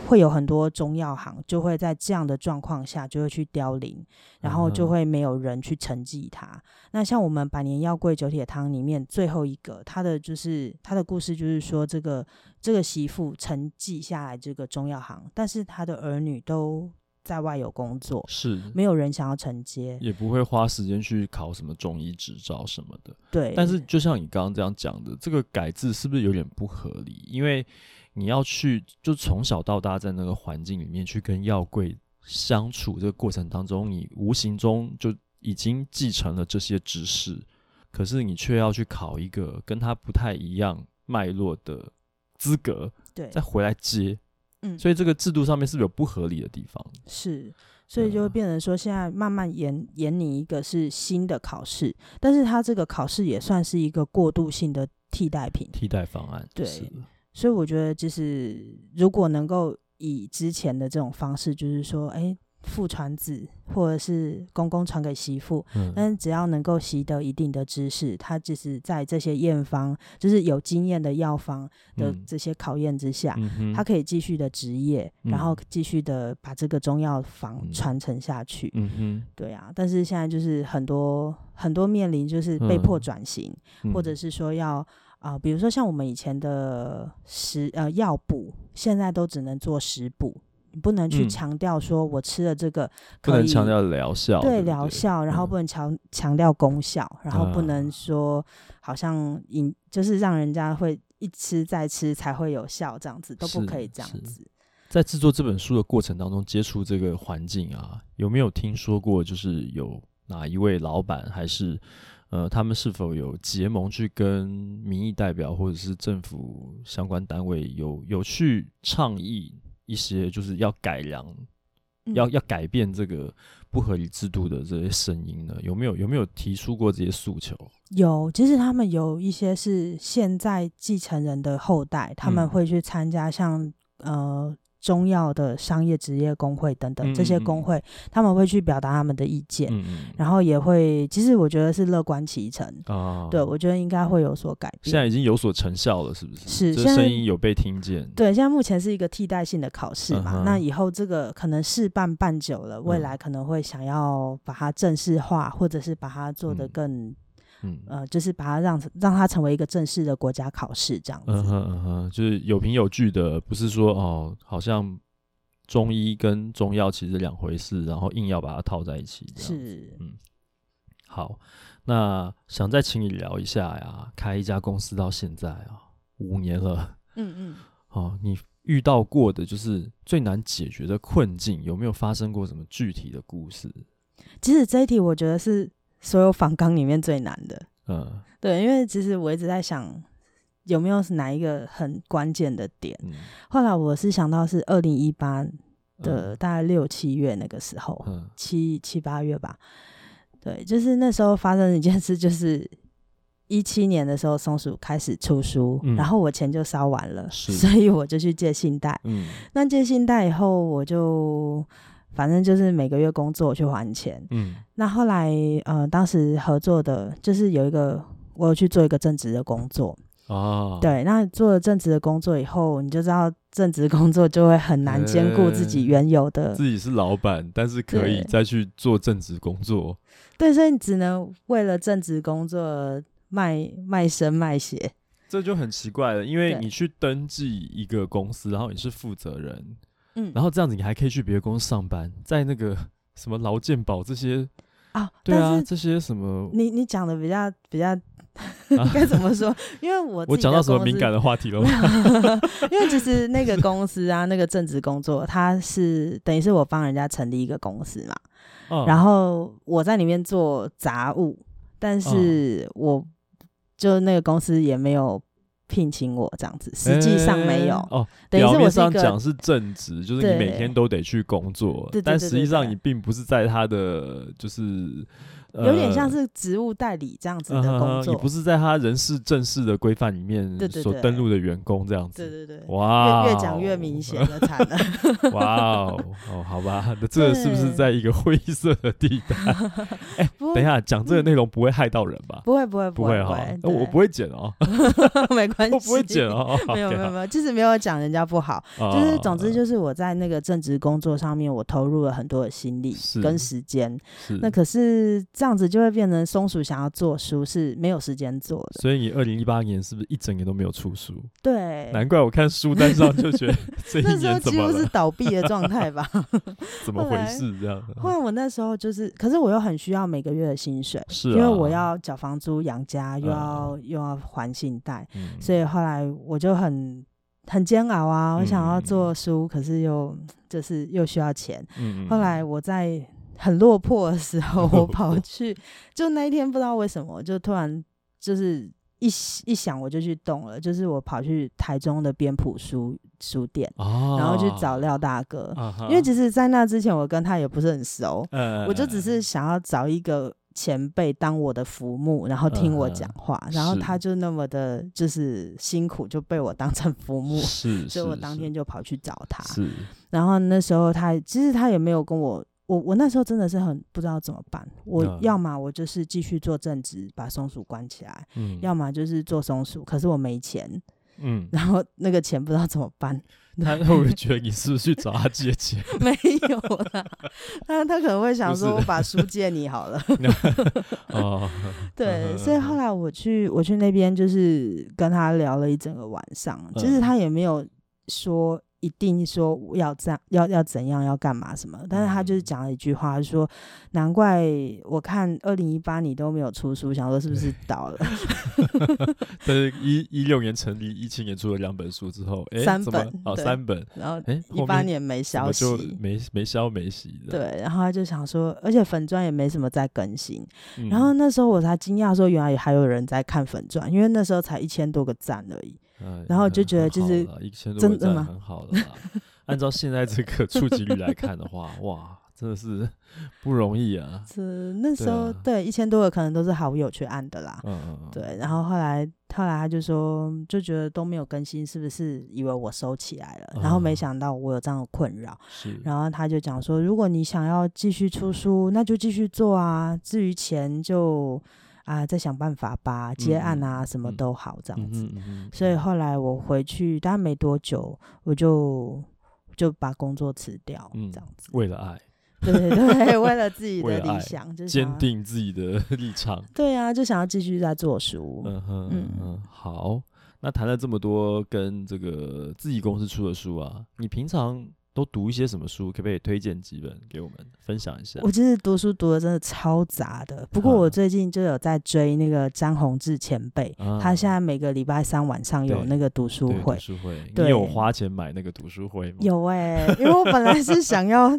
会有很多中药行就会在这样的状况下就会去凋零，然后就会没有人去承继它。嗯。那像我们百年药柜九铁汤里面最后一个，他的就是他的故事就是说，这个这个媳妇承继下来这个中药行，但是他的儿女都。在外有工作，是没有人想要承接，也不会花时间去考什么中医执照什么的。对，但是就像你刚刚这样讲的，这个改制是不是有点不合理？因为你要去，就从小到大在那个环境里面去跟药柜相处，这个过程当中，你无形中就已经继承了这些知识，可是你却要去考一个跟他不太一样脉络的资格，对，再回来接。嗯，所以这个制度上面是不是有不合理的地方？是，所以就会变成说，现在慢慢延延你一个是新的考试，但是它这个考试也算是一个过渡性的替代品、替代方案。对，所以我觉得就是如果能够以之前的这种方式，就是说，哎。父传子，或者是公公传给媳妇，嗯，但是只要能够习得一定的知识，他就是在这些验方，就是有经验的药方的这些考验之下，嗯，他可以继续的职业，嗯，然后继续的把这个中药房传承下去。嗯哼，对啊。但是现在就是很多很多面临就是被迫转型，嗯，或者是说要啊，呃，比如说像我们以前的食呃药补，现在都只能做食补。你不能去强调说，我吃了这个可以，不能强调疗效，对疗效，然后不能强强调功效，然后不能说好像引就是让人家会一吃再吃才会有效，这样子都不可以这样子。在制作这本书的过程当中，接触这个环境啊，有没有听说过？就是有哪一位老板，还是呃，他们是否有结盟去跟民意代表或者是政府相关单位有有去倡议？一些就是要改良，嗯、要要改变这个不合理制度的这些声音呢？有没有有没有提出过这些诉求？有，其实他们有一些是现在继承人的后代，他们会去参加像、嗯、呃。中药的商业职业工会等等这些工会，他们会去表达他们的意见，然后也会，其实我觉得是乐观其成啊。对，我觉得应该会有所改变。现在已经有所成效了，是不是？是，这声音有被听见。对，现在目前是一个替代性的考试嘛，嗯，那以后这个可能试办办久了，未来可能会想要把它正式化，或者是把它做得更。呃，就是把它让让它成为一个正式的国家考试这样子。嗯哼嗯哼，就是有凭有据的，不是说哦，好像中医跟中药其实两回事，然后硬要把它套在一起。是，嗯，好，那想再请你聊一下呀，开一家公司到现在啊，五年了。嗯 嗯。哦，你遇到过的就是最难解决的困境，有没有发生过什么具体的故事？其实这一题我觉得是。所有访纲里面最难的，嗯，对，因为其实我一直在想有没有是哪一个很关键的点。嗯，后来我是想到是二零一八的大概六七月那个时候，嗯，七七八月吧。对，就是那时候发生一件事，就是一七年的时候松鼠开始出书，嗯，然后我钱就烧完了，所以我就去借信贷。嗯，那借信贷以后我就。反正就是每个月工作去还钱。嗯，那后来呃，当时合作的就是有一个，我有去做一个正职的工作。哦，对，那做了正职的工作以后，你就知道正职工作就会很难兼顾自己原有的。欸、自己是老板，但是可以再去做正职工作。对，所以你只能为了正职工作卖卖身卖血。这就很奇怪了，因为你去登记一个公司，然后你是负责人，嗯，然后这样子你还可以去别的公司上班，在那个 什么劳健保这些啊，对啊，这些什么，你你讲的比较比较。该怎么说？因为我我讲到什么敏感的话题了吗？因为其实那个公司啊，那个正职工作，它是等于是我帮人家成立一个公司嘛。哦、然后我在里面做杂务，但是我就那个公司也没有聘请我这样子，实际上没有。欸、哦，等于是我上讲是正职，就是你每天都得去工作，但实际上你并不是在他的就是。有点像是职务代理这样子的工作，也、呃、不是在他人事正式的规范里面所登录的员工这样子。对对对，哇，越讲越明显了，惨了。哇哦，哦，好吧，那这是不是在一个灰色的地带？哎、欸，等一下，讲这个内容不会害到人吧？不会，不会，不会哈。我不会剪哦，没关系，我不会剪哦。没有，没有，没有，就是没有讲人家不好，就是总之就是我在那个正职工作上面，我投入了很多的心力跟时间。那可是。这样子就会变成松鼠想要做书是没有时间做的，所以你二零一八年是不是一整年都没有出书？对，难怪我看书单上就觉得 这一年怎么？那时候几乎是倒闭的状态吧？怎么回事？这样后？后来我那时候就是，可是我又很需要每个月的薪水，是、啊、因为我要缴房租养家，又要、嗯、又要还信贷、嗯，所以后来我就很很煎熬啊！我想要做书，嗯、可是又就是又需要钱。嗯、后来我在。很落魄的时候，我 跑去，就那一天不知道为什么，就突然就是一一想我就去动了，就是我跑去台中的边埔书书店，哦，然后去找廖大哥，哦，因为其实，在那之前我跟他也不是很熟，嗯，我就只是想要找一个前辈当我的浮木，然后听我讲话，嗯，然后他就那么的，就是辛苦，就被我当成浮木，是，所以我当天就跑去找他，然后那时候他其实他也没有跟我。我我那时候真的是很不知道怎么办，我要么我就是继续做正职，把松鼠关起来，嗯，要么就是做松鼠，可是我没钱，嗯，然后那个钱不知道怎么办。他会不会觉得你是不是去找他借钱？没有啦，他他可能会想说，我把书借你好了。哦，对，所以后来我去我去那边就是跟他聊了一整个晚上，其实他也没有说。一定说要这样，要要怎样，要干嘛什么？但是他就是讲了一句话，说难怪我看二零一八你都没有出书，想说是不是倒了？但是一一六年成立，一七年出了两本书之后，欸、三本哦，三本，然后一八年没消息，就没没消没息的。对，然后他就想说，而且粉钻也没什么在更新。嗯、然后那时候我才惊讶说，原来还有人在看粉钻，因为那时候才一千多个赞而已。然后就觉得就是真的吗？很好的，按照现在这个触及率来看的话，哇，真的是 不容易啊！是那时候对一千多个可能都是好友去按的啦。嗯嗯嗯。对，然后后来后来他就说，就觉得都没有更新，是不是以为我收起来了？然后没想到我有这样的困扰。是。然后他就讲说，如果你想要继续出书，那就继续做啊。至于钱就。啊，再想办法吧，接案啊，什么都好，这样子。所以后来我回去，但没多久，我就就把工作辞掉，这样子。为了爱，对对对，为了自己的理想，就坚定自己的 立场。对啊，就想要继续在做书。嗯哼，嗯嗯，好。那谈了这么多跟这个自己公司出的书啊，你平常？都读一些什么书？可不可以推荐几本给我们分享一下？我其实读书读的真的超杂的，不过我最近就有在追那个张宏志前辈，啊，他现在每个礼拜三晚上有那个读书会。读书会，你有花钱买那个读书会吗？有哎，欸，因为我本来是想要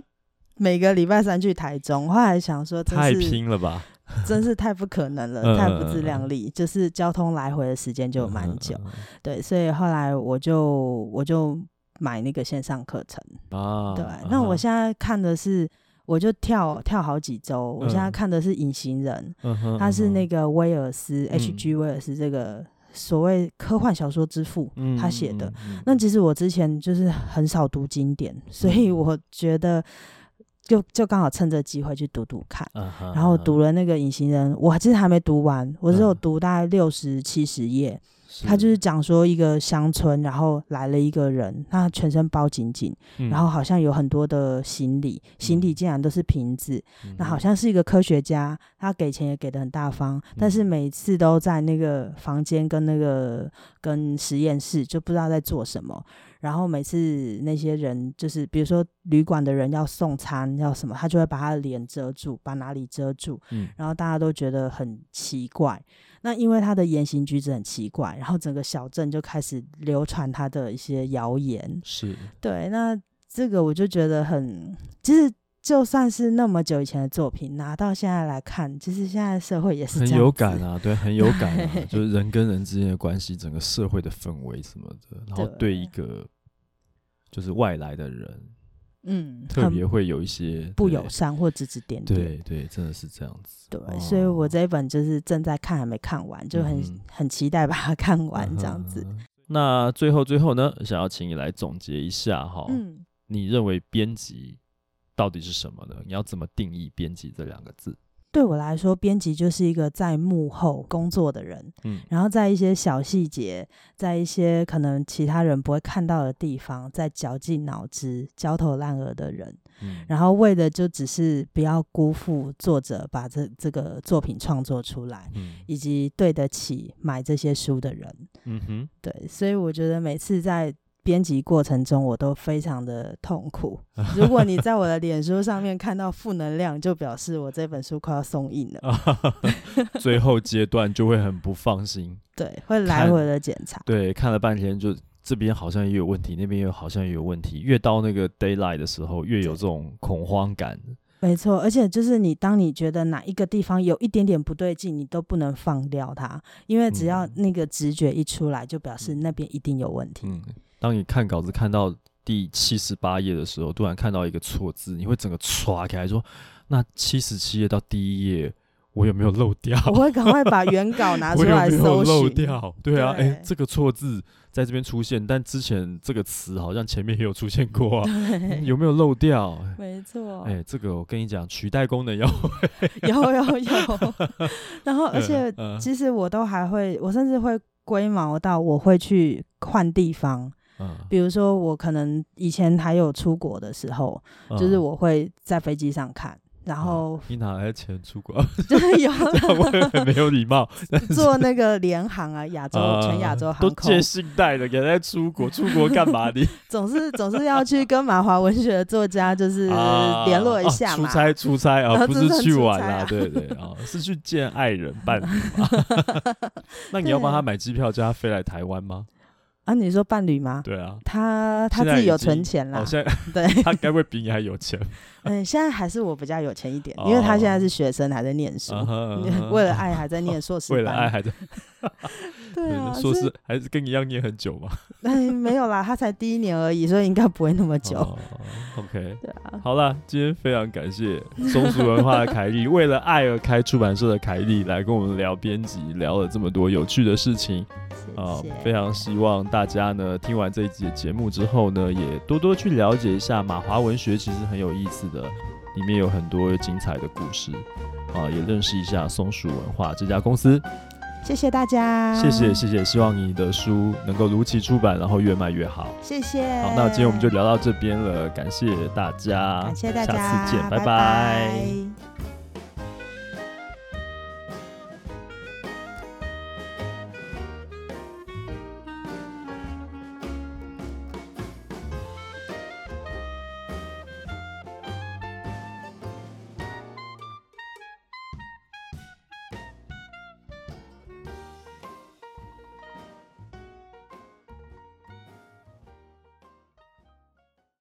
每个礼拜三去台中，后来想说太拼了吧，真是太不可能了，嗯，太不自量力，就是交通来回的时间就蛮久，嗯，对，所以后来我就我就。买那个线上课程啊，对，那我现在看的是，我就跳跳好几周，我现在看的是《隐形人》，嗯，他是那个威尔斯 H.G. 威尔斯这个所谓科幻小说之父，嗯，他写的，嗯。那其实我之前就是很少读经典，所以我觉得就就刚好趁这机会去读读看，嗯，然后读了那个《隐形人》，我其实还没读完，我只有读大概六十七十页。他就是讲说一个乡村，然后来了一个人，他全身包紧紧，嗯、然后好像有很多的行李，行李竟然都是瓶子，嗯、那好像是一个科学家，他给钱也给的很大方，嗯、但是每次都在那个房间跟那个跟实验室就不知道在做什么。然后每次那些人就是，比如说旅馆的人要送餐要什么，他就会把他的脸遮住，把哪里遮住，嗯，然后大家都觉得很奇怪。那因为他的言行举止很奇怪，然后整个小镇就开始流传他的一些谣言。是，对，那这个我就觉得很，其实就算是那么久以前的作品，拿到现在来看，其实现在社会也是很有感啊，对，很有感啊，就是人跟人之间的关系，整个社会的氛围什么的，然后对一个。就是外来的人，嗯，特别会有一些不友善或指指点点，对对，真的是这样子。对，哦、所以我这一本就是正在看，还没看完，就很、嗯、很期待把它看完这样子。嗯、那最后最后呢，想要请你来总结一下哈，嗯，你认为编辑到底是什么呢？你要怎么定义编辑这两个字？对我来说，编辑就是一个在幕后工作的人，嗯，然后在一些小细节，在一些可能其他人不会看到的地方，在绞尽脑汁、焦头烂额的人，嗯，然后为的就只是不要辜负作者把这这个作品创作出来，嗯，以及对得起买这些书的人，嗯哼，对，所以我觉得每次在。编辑过程中，我都非常的痛苦。如果你在我的脸书上面看到负能量，就表示我这本书快要送印了。最后阶段就会很不放心，对，会来回的检查。对，看了半天，就这边好像也有问题，那边又好像也有问题。越到那个 deadline 的时候，越有这种恐慌感。没错，而且就是你，当你觉得哪一个地方有一点点不对劲，你都不能放掉它，因为只要那个直觉一出来，就表示那边一定有问题。嗯嗯当你看稿子看到第七十八页的时候，突然看到一个错字，你会整个唰开来说：“那七十七页到第一页，我有没有漏掉？”我会赶快把原稿拿出来搜寻。有有漏掉？对啊，哎这个错字在这边出现，但之前这个词好像前面也有出现过啊，有没有漏掉？没错。哎、欸，这个我跟你讲，取代功能要有有有。然后，而且其实我都还会，我甚至会龟毛到我会去换地方。嗯，比如说我可能以前还有出国的时候，嗯、就是我会在飞机上看，然后、嗯、你哪来的钱出国？就是有，我很没有礼貌。做那个联航啊，亚洲、嗯、全亚洲航空都借信贷的，给他出国，出国干嘛的？总是总是要去跟马华文学的作家就是联络一下嘛，出差出差啊，不是去玩啊，对对啊，是去见爱人伴侣嘛。那你要帮他买机票，叫他飞来台湾吗？啊，你说伴侣吗？对啊，他他自己有存钱啦。哦，现在 对，他该不会比你还有钱？嗯，现在还是我比较有钱一点，因为他现在是学生，还在念书，为了爱还在念硕士，为了爱还在。对啊，硕士还是跟你一样念很久吗？哎，没有啦，他才第一年而已，所以应该不会那么久。OK，对啊，好了，今天非常感谢松鼠文化的凯莉，为了爱而开出版社的凯莉来跟我们聊编辑，聊了这么多有趣的事情。啊，非常希望大家呢听完这一集的节目之后呢，也多多去了解一下马华文学，其实很有意思的，里面有很多精彩的故事啊，也认识一下松鼠文化这家公司。谢谢大家，谢谢谢谢，希望你的书能够如期出版，然后越卖越好。谢谢。好，那今天我们就聊到这边了，感谢大家，感谢大家，下次见，拜拜。拜拜。